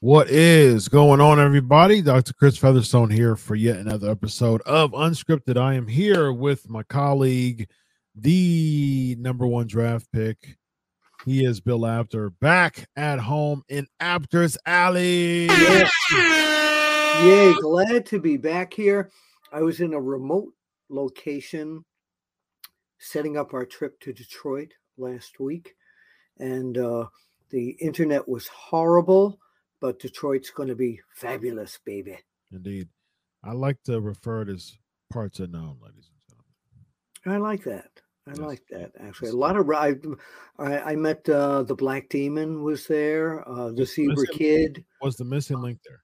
What is going on, everybody? Dr. Chris Featherstone here for yet another episode of Unscripted. I am here with my colleague, the number one draft pick. He is Bill Apter back at home in Apter's Alley. Yes. Yay, glad to be back here. I was in a remote location setting up our trip to Detroit last week, and uh, the internet was horrible, but Detroit's going to be fabulous, baby. Indeed. I like to refer to parts unknown, ladies and gentlemen. I like that. I Yes. like that actually. A lot of I I, I met uh, the Black Demon was there, uh, the Zebra Kid. Was the missing link there?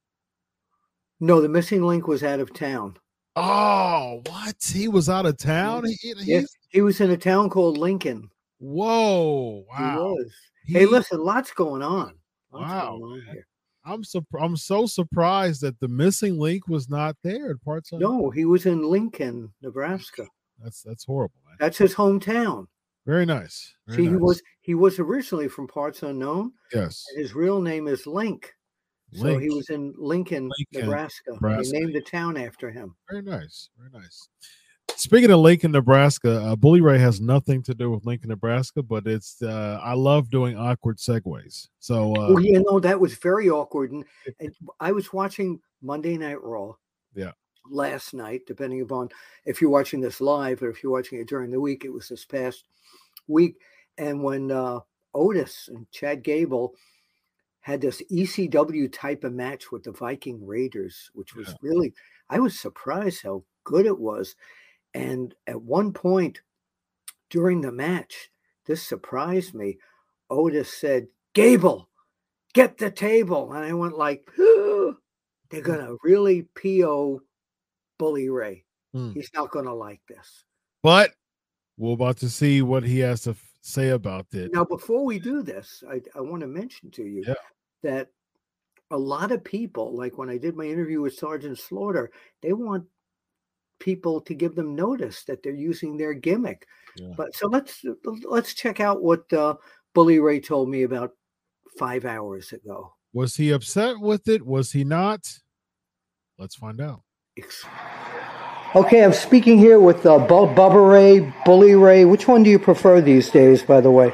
No, the missing link was out of town. Oh, what? He was out of town? He, he- he was in a town called Lincoln. Whoa. He Wow. was. He- hey, listen, lots going on. Lots Wow, going on here. I'm surp- I'm so surprised that the missing link was not there at parts unknown. No, he was in Lincoln, Nebraska. That's that's horrible, man. That's his hometown. Very nice. Very See, he was he was originally from parts unknown. yes. His real name is Link. So he was in Lincoln, Lincoln, Nebraska. Nebraska. They named the town after him. Very nice. Very nice. Speaking of Lincoln, Nebraska, uh, Bully Ray has nothing to do with Lincoln, Nebraska, but it's uh, I love doing awkward segues. So uh, well, you know that was very awkward, and, and I was watching Monday Night Raw. Yeah. Last night, depending upon if you're watching this live or if you're watching it during the week, it was this past week, and when uh, Otis and Chad Gable had this ECW type of match with the Viking Raiders, which was Yeah. really I was surprised how good it was. And at one point during the match, this surprised me. Otis said, Gable, get the table. And I went like, they're Mm. gonna really PO Bully Ray. Hmm. He's not gonna like this. but we're about to see what he has to f- say about it. Now, before we do this, I, I want to mention to you Yeah. that a lot of people, like when I did my interview with Sergeant Slaughter, they want people to give them notice that they're using their gimmick. Yeah. But so let's let's check out what uh, Bully Ray told me about five hours ago. Was he upset with it? Was he not? Let's find out. Okay, I'm speaking here with uh, Bu- Bubba Ray, Bully Ray. Which one do you prefer these days, by the way?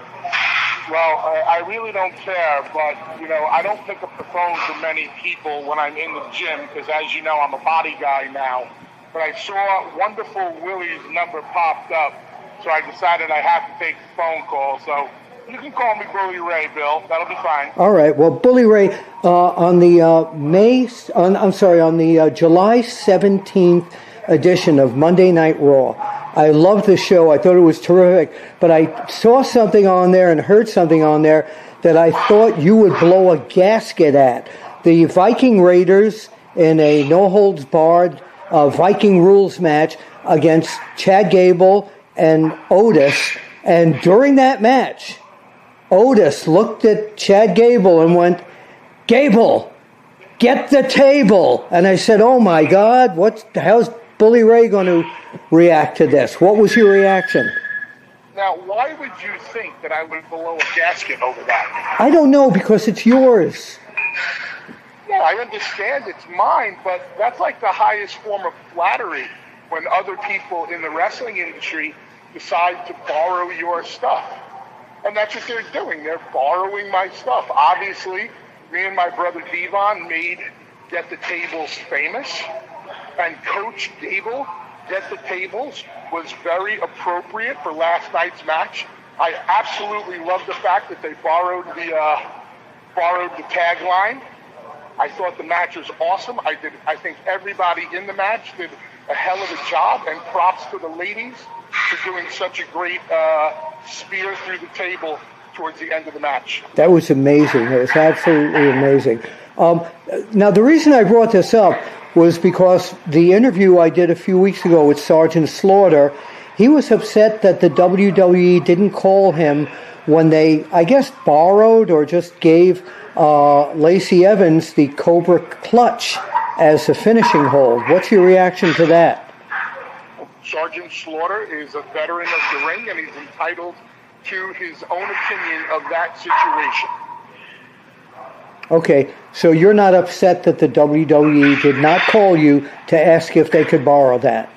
Well, I, I really don't care, but you know, I don't pick up the phone for many people when I'm in the gym because, as you know, I'm a body guy now. But I saw Wonderful Willie's number popped up, so I decided I have to take the phone call. So you can call me Bully Ray, Bill. That'll be fine. All right. Well, Bully Ray, uh, on the uh, May, on, I'm sorry, on the uh, July 17th edition of Monday Night Raw, I loved the show. I thought it was terrific. But I saw something on there and heard something on there that I thought you would blow a gasket at. The Viking Raiders in a no holds barred uh, Viking rules match against Chad Gable and Otis. And during that match, Otis looked at Chad Gable and went, Gable, get the table. And I said, Oh my God, what's how's Bully Ray going to react to this? What was your reaction? Now, why would you think that I would blow a gasket over that? I don't know because it's yours. Yeah, I understand it's mine, but that's like the highest form of flattery when other people in the wrestling industry decide to borrow your stuff. And that's what they're doing. They're borrowing my stuff. Obviously, me and my brother Devon made Get the Tables famous. And Coach Gable, Get the Tables, was very appropriate for last night's match. I absolutely love the fact that they borrowed the uh, borrowed the tagline. I thought the match was awesome. I did. I think everybody in the match did a hell of a job, and props to the ladies for doing such a great uh, spear through the table towards the end of the match. That was amazing. It was absolutely amazing. Um, now, the reason I brought this up was because the interview I did a few weeks ago with Sergeant Slaughter, he was upset that the WWE didn't call him when they, I guess, borrowed or just gave uh, Lacey Evans the Cobra Clutch as a finishing hold. What's your reaction to that? Sergeant Slaughter is a veteran of the ring, and he's entitled to his own opinion of that situation. Okay, so you're not upset that the WWE did not call you to ask if they could borrow that?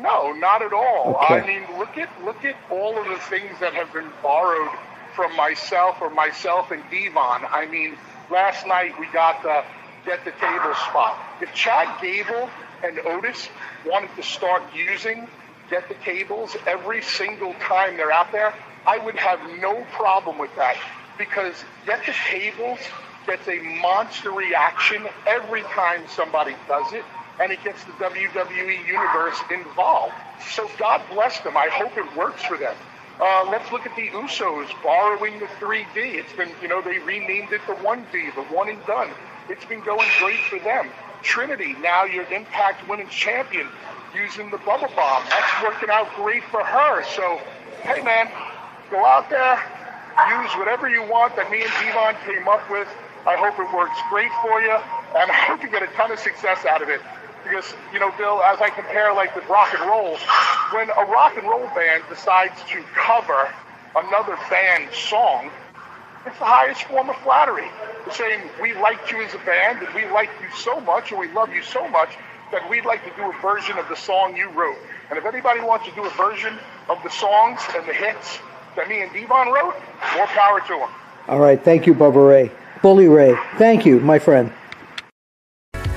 No, not at all. Okay. I mean, look at look at all of the things that have been borrowed from myself or myself and Devon. I mean, last night we got the get the table spot. If Chad Gable and Otis wanted to start using get the tables every single time they're out there, I would have no problem with that because get the tables gets a monster reaction every time somebody does it and it gets the WWE universe involved. So God bless them. I hope it works for them. Uh, let's look at the Usos borrowing the 3D. It's been, you know, they renamed it the 1D, the one and done. It's been going great for them. Trinity, now your Impact Women's Champion, using the bubble bomb. That's working out great for her. So, hey man, go out there, use whatever you want that me and Devon came up with. I hope it works great for you, and I hope you get a ton of success out of it. Because, you know, Bill, as I compare like with rock and roll, when a rock and roll band decides to cover another band's song, it's the highest form of flattery. Saying we liked you as a band, and we like you so much, and we love you so much that we'd like to do a version of the song you wrote. And if anybody wants to do a version of the songs and the hits that me and Devon wrote, more power to them. All right, thank you, Bubba Ray. Bully Ray, thank you, my friend.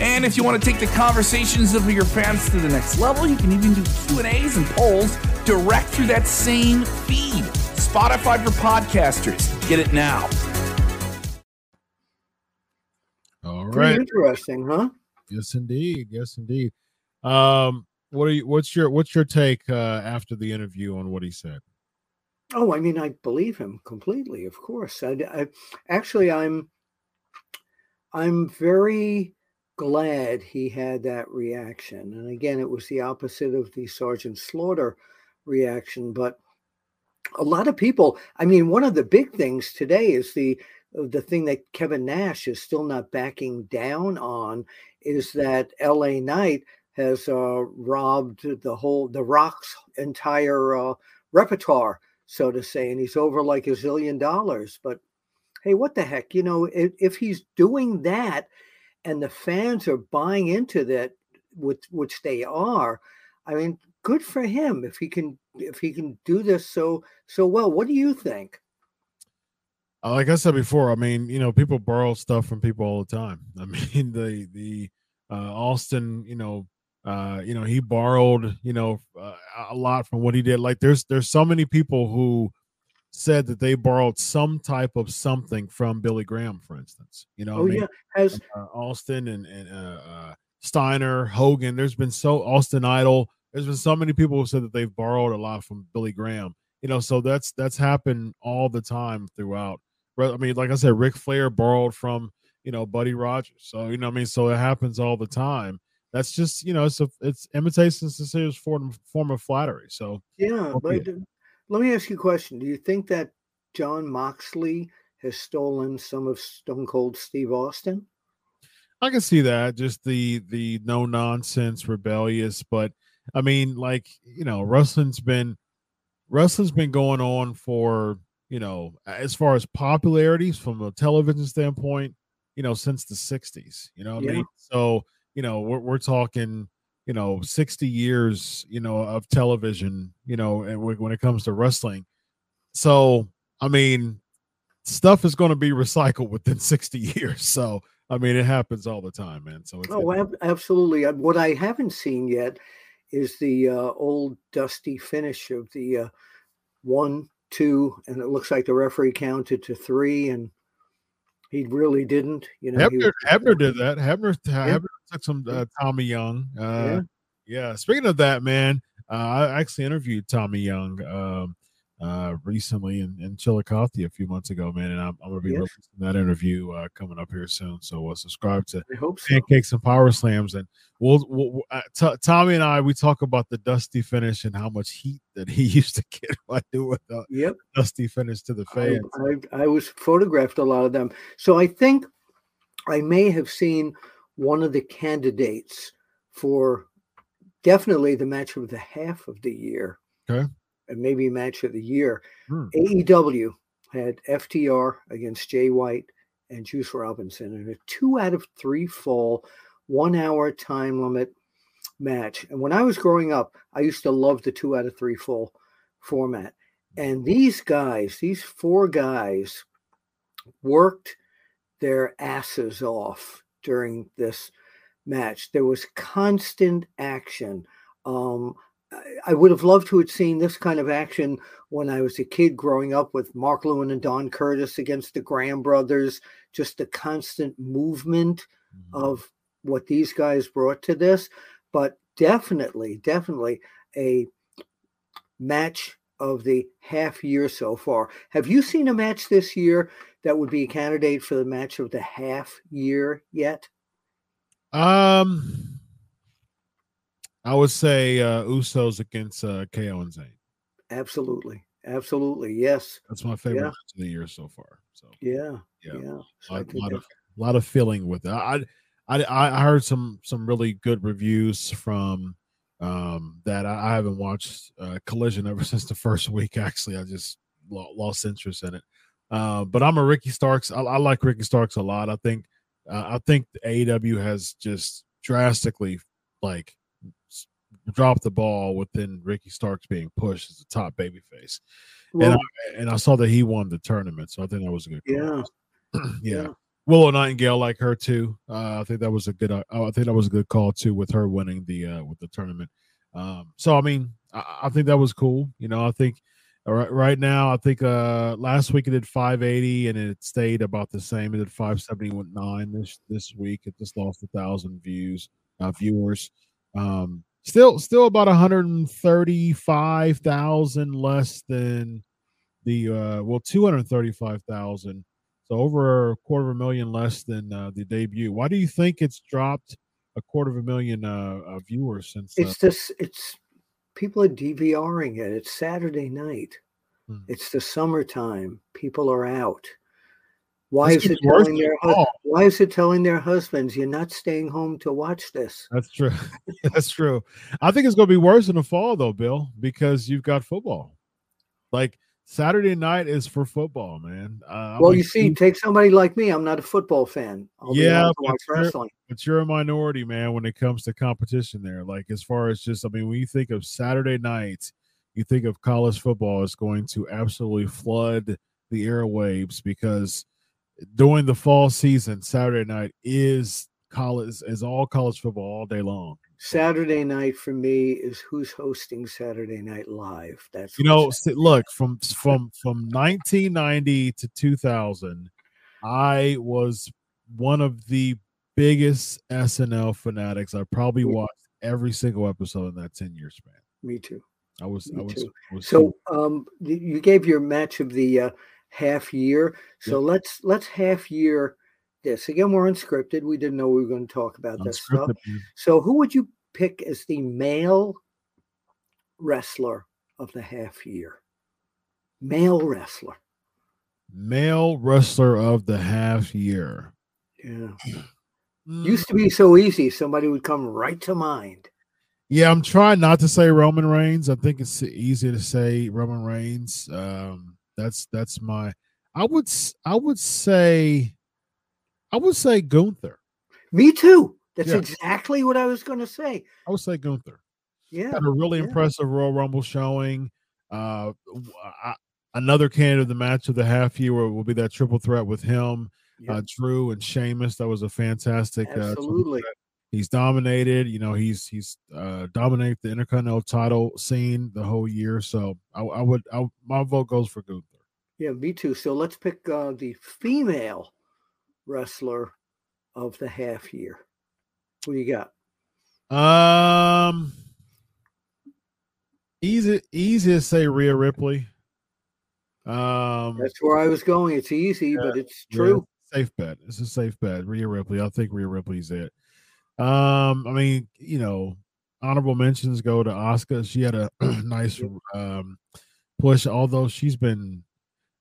And if you want to take the conversations of your fans to the next level, you can even do Q&As and polls direct through that same feed. Spotify for podcasters. Get it now. All right. Pretty interesting, huh? Yes, indeed. Yes, indeed. Um, what are you? What's your What's your take uh, after the interview on what he said? Oh, I mean, I believe him completely. Of course, I, I actually, I'm, I'm very glad he had that reaction. And again, it was the opposite of the Sergeant Slaughter reaction. But a lot of people, I mean, one of the big things today is the the thing that Kevin Nash is still not backing down on is that L.A. Knight has uh, robbed the whole the Rock's entire uh, repertoire, so to say, and he's over like a zillion dollars. But hey, what the heck, you know, if, if he's doing that and the fans are buying into that, which which they are, I mean, good for him if he can if he can do this so so well. What do you think? Uh, like I said before, I mean, you know, people borrow stuff from people all the time. I mean, the the uh, Austin, you know, uh, you know, he borrowed, you know, uh, a lot from what he did. Like, there's there's so many people who said that they borrowed some type of something from Billy Graham, for instance. You know, Oh I mean, yeah, has uh, Austin and and uh, uh, Steiner, Hogan. There's been so Austin Idol. There's been so many people who said that they've borrowed a lot from Billy Graham. You know, so that's that's happened all the time throughout. I mean, like I said, Ric Flair borrowed from you know Buddy Rogers. So you know, I mean, so it happens all the time. That's just you know, it's a it's imitation is a serious form form of flattery. So yeah. But uh, let me ask you a question: Do you think that Jon Moxley has stolen some of Stone Cold Steve Austin? I can see that. Just the the no nonsense, rebellious. But I mean, like you know, wrestling's been wrestling's been going on for you know, as far as popularity from a television standpoint, you know, since the '60s. You know, what I mean, so you know, we're we're talking, you know, 60 years, you know, of television, you know, and when it comes to wrestling. So, I mean, stuff is going to be recycled within 60 years. So, I mean, it happens all the time, man. So it's, Oh, ab- absolutely. What I haven't seen yet is the uh, old dusty finish of the uh, one, two, and it looks like the referee counted to three, and he really didn't. You know, he Hebner, was- Hebner did that. Hebner, Hebner took some uh, Tommy Young. Uh, Yeah. yeah. Speaking of that, man, uh, I actually interviewed Tommy Young. Um, uh, recently in, in Chillicothe a few months ago, man. And I'm, I'm gonna be Yes. releasing that interview uh, coming up here soon. So uh, subscribe to I hope so. pancakes and power slams, and we'll, we'll uh, T- Tommy and I we talk about the dusty finish and how much heat that he used to get by doing the Yep. dusty finish to the I, fans. I, I was photographed a lot of them. So I think I may have seen one of the candidates for definitely the match of the half of the year. Okay. And maybe match of the year. Hmm. AEW had FTR against Jay White and Juice Robinson in a two out of three fall, one hour time limit match. And when I was growing up, I used to love the two out of three fall format. And these guys, these four guys, worked their asses off during this match. There was constant action. Um, I- would have loved to have seen this kind of action when I was a kid growing up with Mark Lewin and Don Curtis against the Graham brothers. Just the constant movement of what these guys brought to this, but definitely, definitely a match of the half year so far. Have you seen a match this year that would be a candidate for the match of the half year yet? Um, I would say uh, Usos against uh, KO and Zayn. Absolutely. Absolutely. Yes. That's my favorite Yeah. of the year so far. So Yeah. yeah, Yeah. So a lot, lot of lot of feeling with it. I, I I heard some some really good reviews from um that I, I haven't watched uh, Collision ever since the first week. Actually, I just lo- lost interest in it. Uh, but I'm a Ricky Starks. I, I like Ricky Starks a lot. I think uh, I think the AEW has just drastically like dropped the ball within Ricky Starks being pushed as the top babyface. And Well, I, and I saw that he won the tournament, so I think that was a good. Call. yeah. yeah. Yeah. Willow Nightingale like her too. Uh, I think that was a good. Uh, I think that was a good call too with her winning the uh, with the tournament. Um, so I mean, I, I think that was cool. You know, I think right right now, I think uh last week it did 580 and it stayed about the same. It did 579 this this week. It just lost a thousand views, uh, viewers. Um, still still about 135,000 less than the uh well 235,000 so over a quarter of a million less than uh, the debut. Why do you think it's dropped a quarter of a million uh, uh viewers since? Uh, It's this, it's people are DVRing it. It's Saturday night. Hmm. It's the summertime. People are out. Why is it telling their why is it telling their husbands you're not staying home to watch this? that's true. that's true. I think it's going to be worse in the fall though, Bill, because you've got football. Like Saturday night is for football, man. Uh, well, you see, take somebody like me. I'm not a football fan. I'll Yeah, but you're- but you're a minority, man, when it comes to competition there. Like as far as just, I mean, when you think of Saturday night, you think of college football is going to absolutely flood the airwaves because during the fall season, Saturday night is college is all college football all day long. Saturday night for me is who's hosting Saturday Night Live. That's You know, Saturday look from from from 1990 to 2000, I was one of the biggest SNL fanatics. I probably Yeah. watched every single episode in that 10 year span. Me too. I was, I was, too. I was So um, you gave your match of the uh, half year. So let's let's half year this again. We're unscripted. We didn't know we were going to talk about this stuff. So who would you pick as the male wrestler of the half year? Male wrestler. male wrestler of the half year. Yeah. Mm, Used to be so easy. Somebody would come right to mind. Yeah, I'm trying not to say Roman Reigns. I think it's easier to say Roman Reigns. Um, that's that's my. I would I would say, I would say Gunther. Me too. That's Yeah. exactly what I was going to say. I would say Gunther. Yeah. Had a really yeah. impressive Royal Rumble showing. Uh, I- another candidate of the match of the half year will, be that triple threat with him, Yeah, uh, Drew and Sheamus. That was a fantastic. Uh, absolutely. threat. He's dominated. You know, he's he's uh dominated the Intercontinental title scene the whole year. So I, I would, I, my vote goes for Gunther. Yeah, me too. So let's pick uh, the female wrestler of the half year. Who do you got? Um, easy, easy to say Rhea Ripley. Um, That's where I was going. It's easy, but it's true. Yeah, safe bet. It's a safe bet. Rhea Ripley. I think Rhea Ripley's it. Um, I mean, you know, honorable mentions go to Asuka. She had a nice um push, although she's been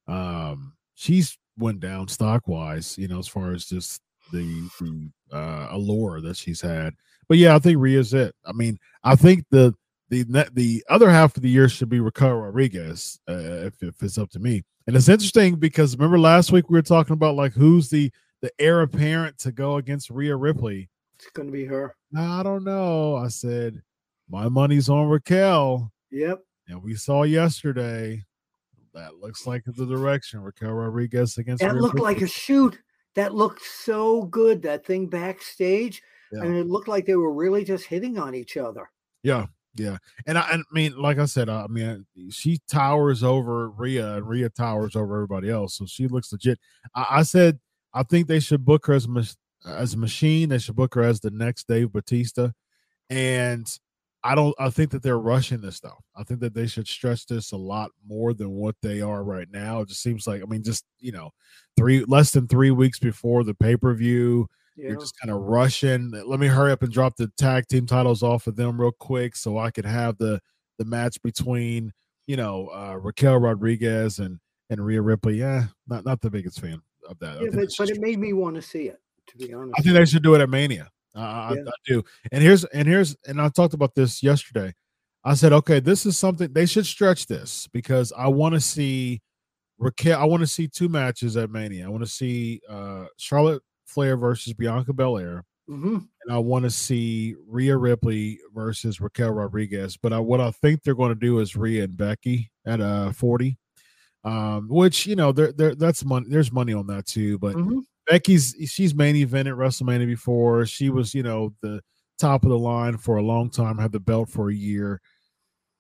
um she's went down stock wise, you know, as far as just the the uh allure that she's had. But yeah, I think Rhea's it. I mean, I think the the the other half of the year should be Raquel Rodriguez, uh, if, if it's up to me. And it's interesting because remember last week we were talking about like who's the the heir apparent to go against Rhea Ripley. It's going to be her. I don't know. I said my money's on Raquel. Yep. And we saw yesterday that looks like the direction Raquel Rodriguez against. That Rhea looked like a shoot. That looked so good. That thing backstage. Yeah. I mean, it looked like they were really just hitting on each other. Yeah, yeah, and I, I mean, like I said, I mean, she towers over Rhea, and Rhea towers over everybody else, so she looks legit. I, I said I think they should book her as as a machine. They should book her as the next Dave Batista, and I don't. I think that they're rushing this though. I think that they should stretch this a lot more than what they are right now. It just seems like I mean, just you know, three less than three weeks before the pay per view. Yeah. You're just kind of rushing. Let me hurry up and drop the tag team titles off of them real quick so I can have the the match between you know uh, Raquel Rodriguez and and Rhea Ripley. Yeah, not not the biggest fan of that. Yeah, but, but it made me want to see it. To be honest, I think they should do it at Mania. Uh, I, Yeah. I do. And here's and here's and I talked about this yesterday. I said, okay, this is something they should stretch this because I want to see Raquel. I want to see two matches at Mania. I want to see uh Charlotte Flair versus Bianca Belair, hmm and I want to see Rhea Ripley versus Raquel Rodriguez. But I, what I think they're going to do is Rhea and Becky at uh 40. Um, which you know, there, there, that's money. There's money on that too, but hmm Becky's she's main evented WrestleMania before. She was, you know, the top of the line for a long time, had the belt for a year.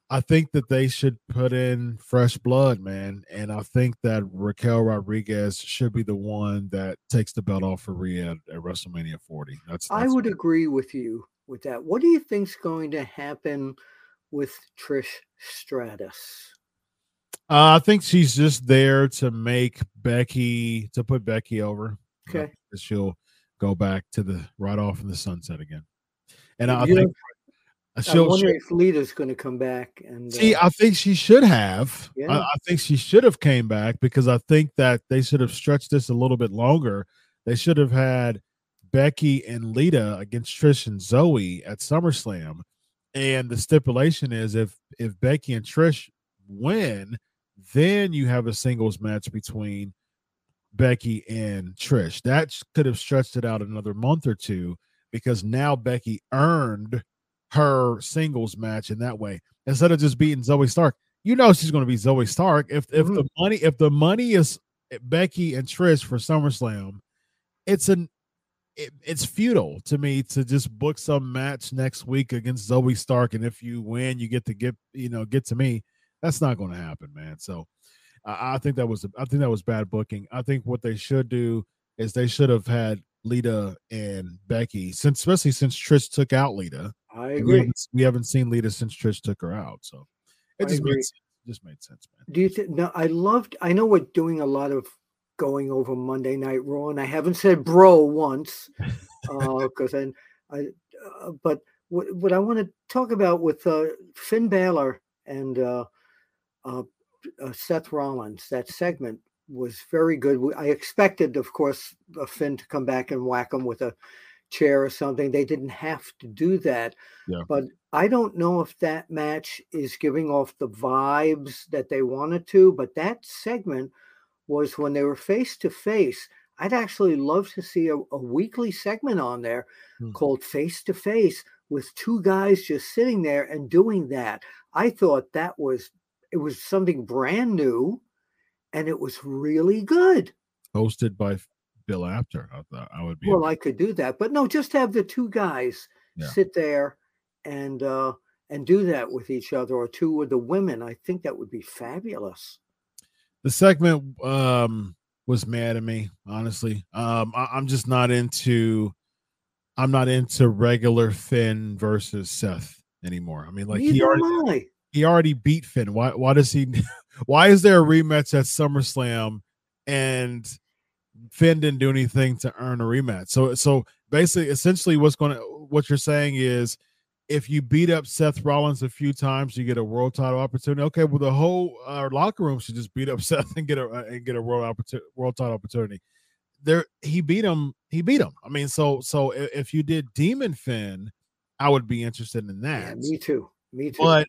I think that they should put in fresh blood, man. And I think that Raquel Rodriguez should be the one that takes the belt off for Rhea at, at WrestleMania 40. That's, I that's- would agree with you with that. What do you think's going to happen with Trish Stratus? Uh, I think she's just there to make Becky to put Becky over. Okay. she'll go back to the right off in the sunset again. And I You know, think I'm she'll, if Lita's going to come back and See, uh, I think she should have. I, I think she should have came back because I think that they should have stretched this a little bit longer. They should have had Becky and Lita against Trish and Zoey at SummerSlam, and the stipulation is if if Becky and Trish win, then you have a singles match between Becky and Trish. That could have stretched it out another month or two because now Becky earned her singles match in that way instead of just beating Zoey Stark. You know she's going to be Zoey Stark if if the mm-hmm. money if the money is eh, Becky and Trish for SummerSlam, it's an it, it's futile to me to just book some match next week against Zoey Stark and if you win you get to get you know get to me. That's not going to happen, man. So I, I think that was I think that was bad booking. I think what they should do is they should have had Lita and Becky since especially since Trish took out Lita. I We agree. haven't, we haven't seen Lita since Trish took her out, so it just made sense. Just made sense, man. Do you think? No, I loved. I know we're doing a lot of going over Monday Night Raw, and I haven't said "bro" once because I, I, uh, but what, what I want to talk about with uh, Finn Balor and uh, uh, Seth Rollins, that segment was very good. We- I expected, of course, uh, Finn to come back and whack him with a chair or something. They didn't have to do that. Yeah. But I don't know if that match is giving off the vibes that they wanted to, but that segment was when they were face to face. I'd actually love to see a, a weekly segment on there Hmm. called Face to Face with two guys just sitting there and doing that. I thought that was it was something brand new and it was really good. Hosted by Bill Apter. I thought I would be. Well, I could do that, but no, just have the two guys Yeah. sit there and uh and do that with each other or two with the women. I think that would be fabulous. the segment um was mad at me honestly um I, i'm just not into i'm not into regular finn versus seth anymore i mean like he Neither already am I. he already beat Finn. Why why does he why is there a rematch at SummerSlam and Finn didn't do anything to earn a rematch? So so basically essentially what's going to what you're saying is if you beat up Seth Rollins a few times, you get a world title opportunity. Okay, well the whole uh, locker room should just beat up Seth and get a uh, and get a world opportunity, world title opportunity. There, he beat him. He beat him. I mean, so so if you did Demon Finn, I would be interested in that. Yeah, me too. Me too. But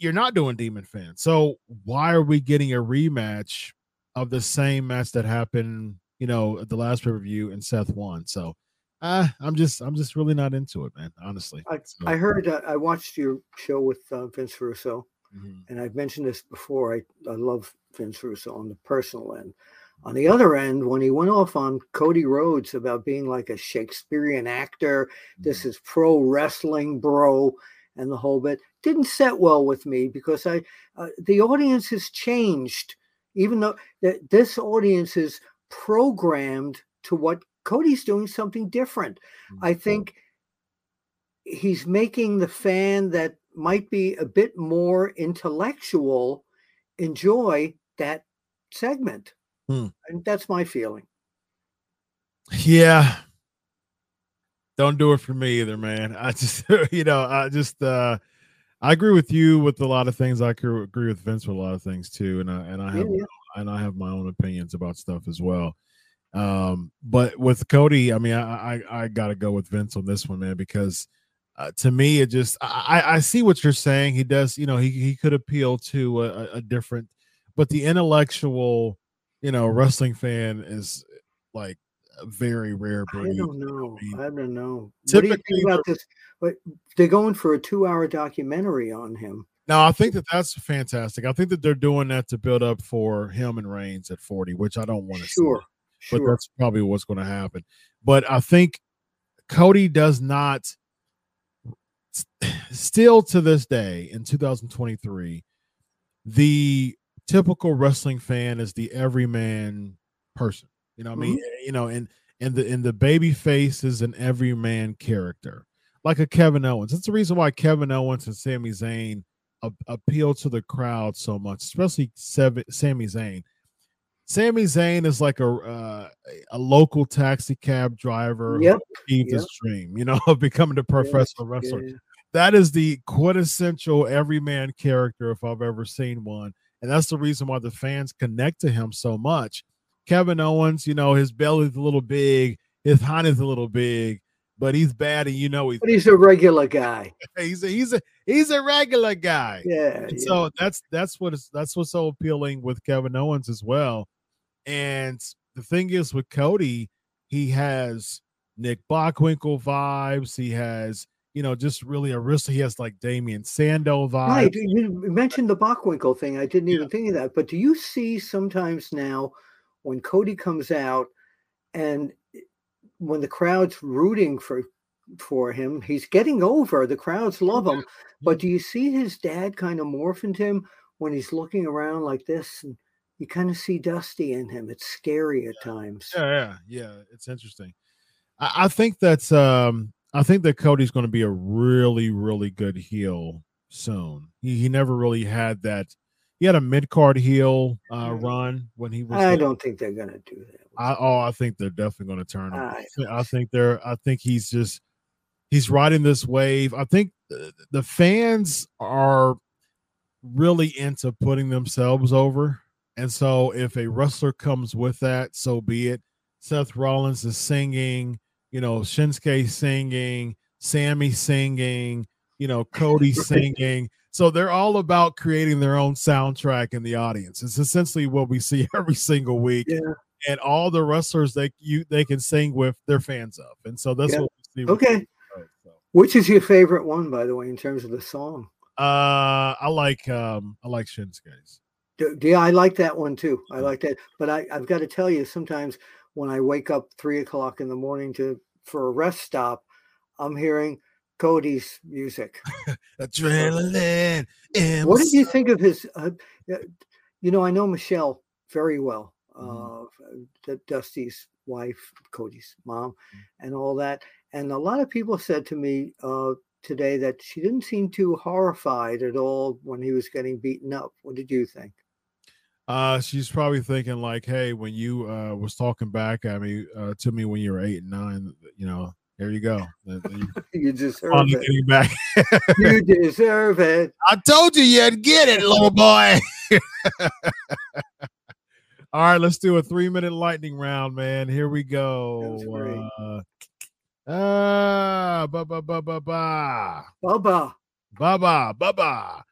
you're not doing Demon Finn, so why are we getting a rematch of the same match that happened? You know, at the last pay per view and Seth won. So uh, I'm just I'm just really not into it, man. Honestly, I, so. I heard uh, I watched your show with uh, Vince Russo, mm-hmm. and I've mentioned this before. I I love Vince Russo on the personal end. On the other end, when he went off on Cody Rhodes about being like a Shakespearean actor, mm-hmm. this is pro wrestling, bro, and the whole bit didn't set well with me because I uh, the audience has changed. Even though that this audience is programmed to what Cody's doing something different. Mm-hmm. I think he's making the fan that might be a bit more intellectual enjoy that segment. Hmm. And that's my feeling. Yeah. Don't do it for me either, man. I just, you know, I just, uh, I agree with you with a lot of things. I could agree with Vince with a lot of things too, and I and I have yeah, and I have my own opinions about stuff as well. Um, but with Cody, I mean, I I, I got to go with Vince on this one, man, because uh, to me, it just I I see what you're saying. He does, you know, he he could appeal to a, a different, but the intellectual, you know, wrestling fan is like very rare breed. I don't know. I, mean, I don't know. What do you think about this? But they're going for a two-hour documentary on him. Now, I think that that's fantastic. I think that they're doing that to build up for him and Reigns at 40, which I don't want to sure. see sure. but that's probably what's going to happen. But I think Cody does not still to this day in 2023 the typical wrestling fan is the everyman person you know i mean mm-hmm. you know and and the in the baby face is an everyman character like a kevin owens that's the reason why kevin owens and Sami Zayn a- appeal to the crowd so much especially Sami Zayn Sami Zayn is like a uh, a local taxi cab driver yep. who achieved yep. his dream, you know, of becoming a professional yeah. wrestler. Yeah. That is the quintessential everyman character if I've ever seen one. And that's the reason why the fans connect to him so much. Kevin Owens, you know, his belly's a little big, his hind is a little big, but he's bad, and you know he's. But he's a regular guy. he's a he's a he's a regular guy. Yeah. yeah. So that's that's what is that's what's so appealing with Kevin Owens as well and the thing is with Cody, he has Nick Bockwinkel vibes. He has, you know, just really a risk. He has like Damien Sandow vibes. Right. You mentioned the Bockwinkel thing. I didn't even yeah. think of that. But do you see sometimes now when Cody comes out and when the crowd's rooting for for him, he's getting over. The crowds love him. But do you see his dad kind of morph into him when he's looking around like this and you kind of see Dusty in him. It's scary at times. Yeah, yeah, yeah. It's interesting. I, I think that's um I think that Cody's going to be a really, really good heel soon. He he never really had that. He had a mid card heel uh, run when he was. I there. don't think they're going to do that. I oh, I think they're definitely going to turn him. I, I think they're. I think he's just he's riding this wave. I think the, the fans are really into putting themselves over. And so if a wrestler comes with that, so be it. Seth Rollins is singing, you know, Shinsuke singing, Sami singing, you know, Cody singing. So they're all about creating their own soundtrack in the audience. It's essentially what we see every single week. Yeah. And all the wrestlers they you they can sing with, they're fans of. And so that's yeah. what we see. Okay. so. Which is your favorite one, by the way, in terms of the song? Uh I like um I like Shinsuke's. Yeah, I like that one too. I like that, but I, I've got to tell you, sometimes when I wake up three o'clock in the morning to for a rest stop, I'm hearing Cody's music. Adrenaline. What did you think of his? Uh, you know, I know Michelle very well, mm-hmm. uh, Dusty's wife, Cody's mom, mm-hmm. and all that. And a lot of people said to me, uh, today that she didn't seem too horrified at all when he was getting beaten up. What did you think? Uh, she's probably thinking like, "Hey, when you uh was talking back at me uh, to me when you were eight and nine, you know, there you go. you deserve finally it. getting back. you deserve it. I told you you'd get it, little boy. All right, let's do a three minute lightning round, man. Here we go. Uh, uh ba ba ba ba ba Bubba. ba ba ba ba.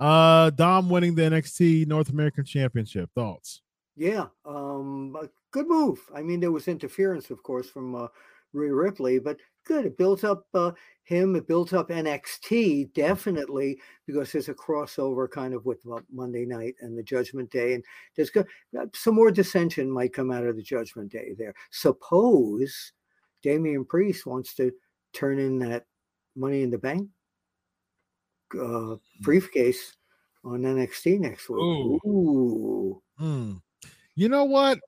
Uh, Dom winning the NXT North American Championship. Thoughts? Yeah, um, good move. I mean, there was interference, of course, from uh, Rhea Ripley, but good. It builds up uh, him. It builds up NXT definitely because there's a crossover kind of with Monday Night and the Judgment Day, and there's go- uh, some more dissension might come out of the Judgment Day there. Suppose Damian Priest wants to turn in that Money in the Bank uh, briefcase on NXT next week. Ooh. Ooh. Hmm. You know what?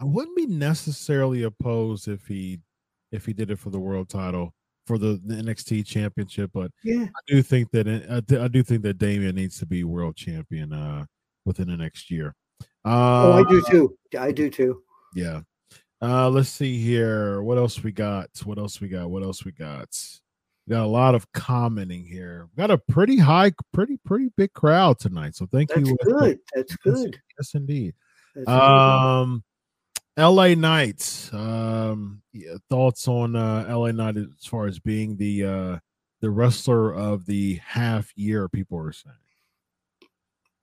I wouldn't be necessarily opposed if he if he did it for the world title for the, the NXT championship, but Yeah. I do think that I do, I do think that Damian needs to be world champion uh within the next year. Oh, Uh, I do too. I do too. yeah. Uh let's see here. What else we got? What else we got? What else we got? We got a lot of commenting here. We got a pretty high, pretty, pretty big crowd tonight. So thank That's you. uh, good. That's yes, good. Yes, indeed. That's Um, L.A. Knights. Um, yeah, thoughts on uh, L.A. Knight as far as being the uh the wrestler of the half year? People are saying.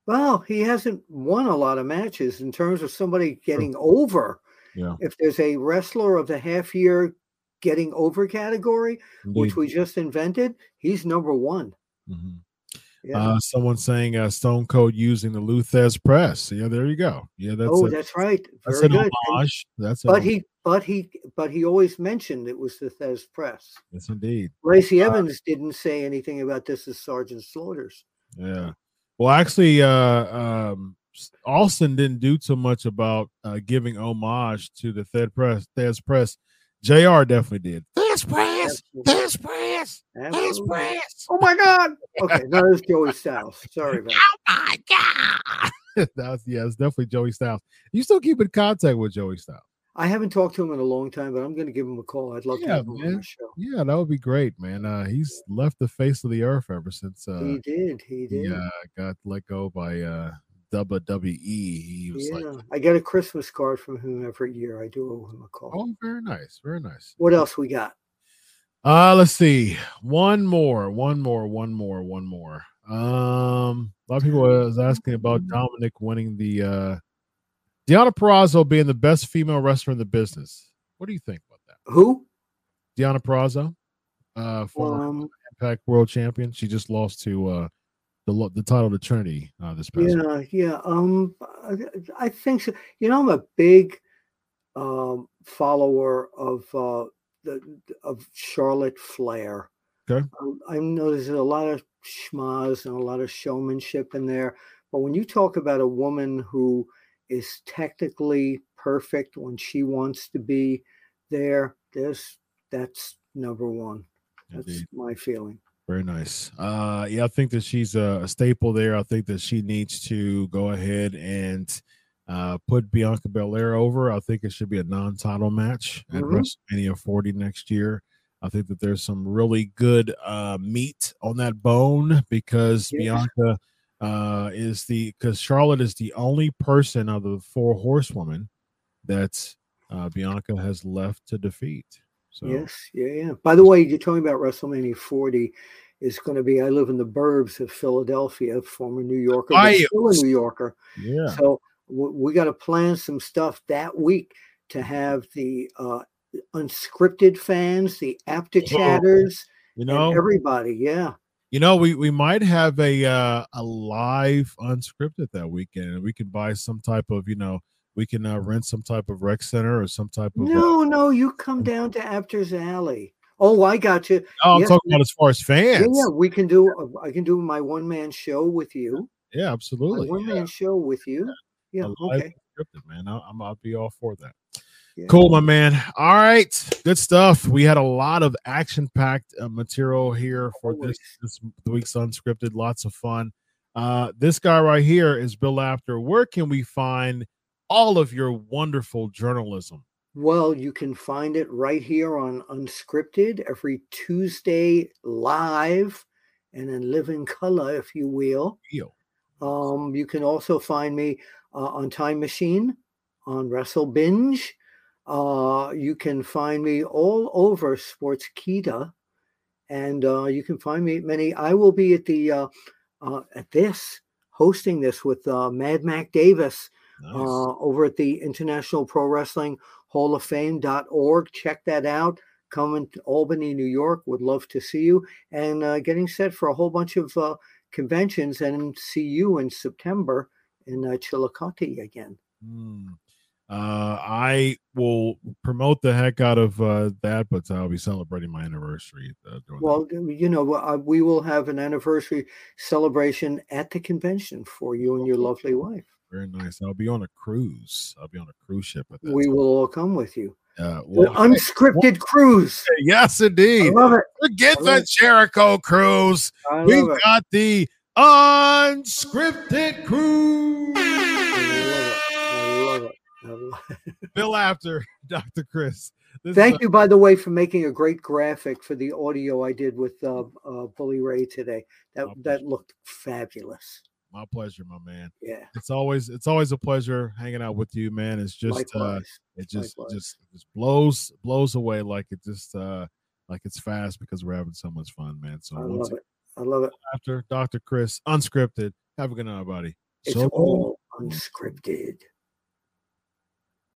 well, he hasn't won a lot of matches in terms of somebody getting over. Yeah. If there's a wrestler of the half year getting over category, which we just invented, he's number one. Mhm. Yeah. Uh, someone saying uh, Stone Cold using the Lou Thesz press. Yeah, there you go. Yeah, that's oh, a- that's right. that's an good. And- homage. That's But homage. he, but he, but he always mentioned it was the Thesz press. Yes, indeed. Lacey Uh, Evans didn't say anything about this as Sergeant Slaughter's. Yeah. Well, actually, uh, um, Austin didn't do too much about uh, giving homage to the Thesz Press. Thesz Press. Jr. definitely did. Thesz Press. Absolutely. Thesz Press. Thesz Absolutely. Press. Oh my God. Okay, no, it's Joey Styles. Sorry about that. Oh my God. That's yeah, it's definitely Joey Styles. You still keep in contact with Joey Styles? I haven't talked to him in a long time, but I'm going to give him a call. I'd love to have him on the show. Yeah, that would be great, man. Uh, he's left the face of the earth ever since uh, he did. He did. he uh, got let go by uh, WWE. He was yeah, like, I get a Christmas card from him every year. I do owe him a call. oh, very nice, very nice. What else we got? Uh let's see. One more, one more, one more, one more. Um, a lot of people was asking about Dominic winning the uh Deonna Purrazzo being the best female wrestler in the business. What do you think about that? Who? Deonna Purrazzo, uh former Um, Impact World Champion. She just lost to uh the the title to Trinity uh this past week. yeah, yeah. Um, I, I think so. You know, I'm a big um follower of uh the of Charlotte Flair. Okay. Um, I know there's a lot of schmaz and a lot of showmanship in there, but when you talk about a woman who is technically perfect when she wants to be there, there's that's number one. That's Indeed. my feeling. Very nice. Uh, yeah, I think that she's a, a staple there. I think that she needs to go ahead and uh, put Bianca Belair over. I think it should be a non-title match at Mhm. WrestleMania 40 next year. I think that there's some really good uh, meat on that bone because Yes. Bianca uh, is the because Charlotte is the only person of the four horsewomen that uh, Bianca has left to defeat. So Yes, yeah, yeah. By the way, you're talking about WrestleMania 40 is going to be. I live in the burbs of Philadelphia, former New Yorker, still a New Yorker. yeah, So we got to plan some stuff that week to have the uh, unscripted fans, the after chatters, you know, everybody. Yeah, You know, we we might have a uh, a live unscripted that weekend, and we can buy some type of you know we can uh, rent some type of rec center or some type of. uh, no, no, you come down to Apters Alley. Oh, I got you. no, I'm talking about as far as fans. yeah, yeah we can do. I can do my one man show with you. Yeah, absolutely. one man show with you. Yeah, okay. unscripted, man. I, I'm I'll be all for that. Yeah. Cool, my man. All right, good stuff. We had a lot of action-packed uh, material here for this this week's unscripted. Lots of fun. Uh, this guy right here is Bill Apter. Where can we find all of your wonderful journalism? Well, you can find it right here on Unscripted every Tuesday live and then live in living color, if you will. Um, you can also find me uh, on Time Machine, on Wrestle Binge. Uh, you can find me all over Sportskeeda, and uh, you can find me at many. I will be at the uh, uh, at this hosting this with uh, Mad Mac Davis Nice. uh, over at the International Pro Wrestling Hall of Fame.org. Check that out. Coming to Albany, New York. Would love to see you. And uh, getting set for a whole bunch of uh, conventions and see you in September in uh, Chillicothe again. Hmm. Uh, I will promote the heck out of uh, that, but I'll be celebrating my anniversary. Uh, during that. Well, you know, uh, we will have an anniversary celebration at the convention for you and your lovely wife. very nice. I'll be on a cruise. I'll be on a cruise ship at that. We time. will all come with you. Uh, well, unscripted cruise. yes, I indeed. love it. Forget I the. Jericho cruise. I We've it. got the unscripted Crew. I love it. I love it. I love it. Bill Apter Dr. Chris. This is Thank a- you, by the way, for making a great graphic for the audio I did with uh, uh, Bully Ray today. That that looked fabulous. my pleasure, my man. Yeah, It's always it's always a pleasure hanging out with you, man. It's just uh it just Likewise. just just blows blows away like it just uh like it's fast because we're having so much fun, man. So I once love it. I love it. Apter Dr. Chris, unscripted. Have a good night, buddy. It's So- all unscripted.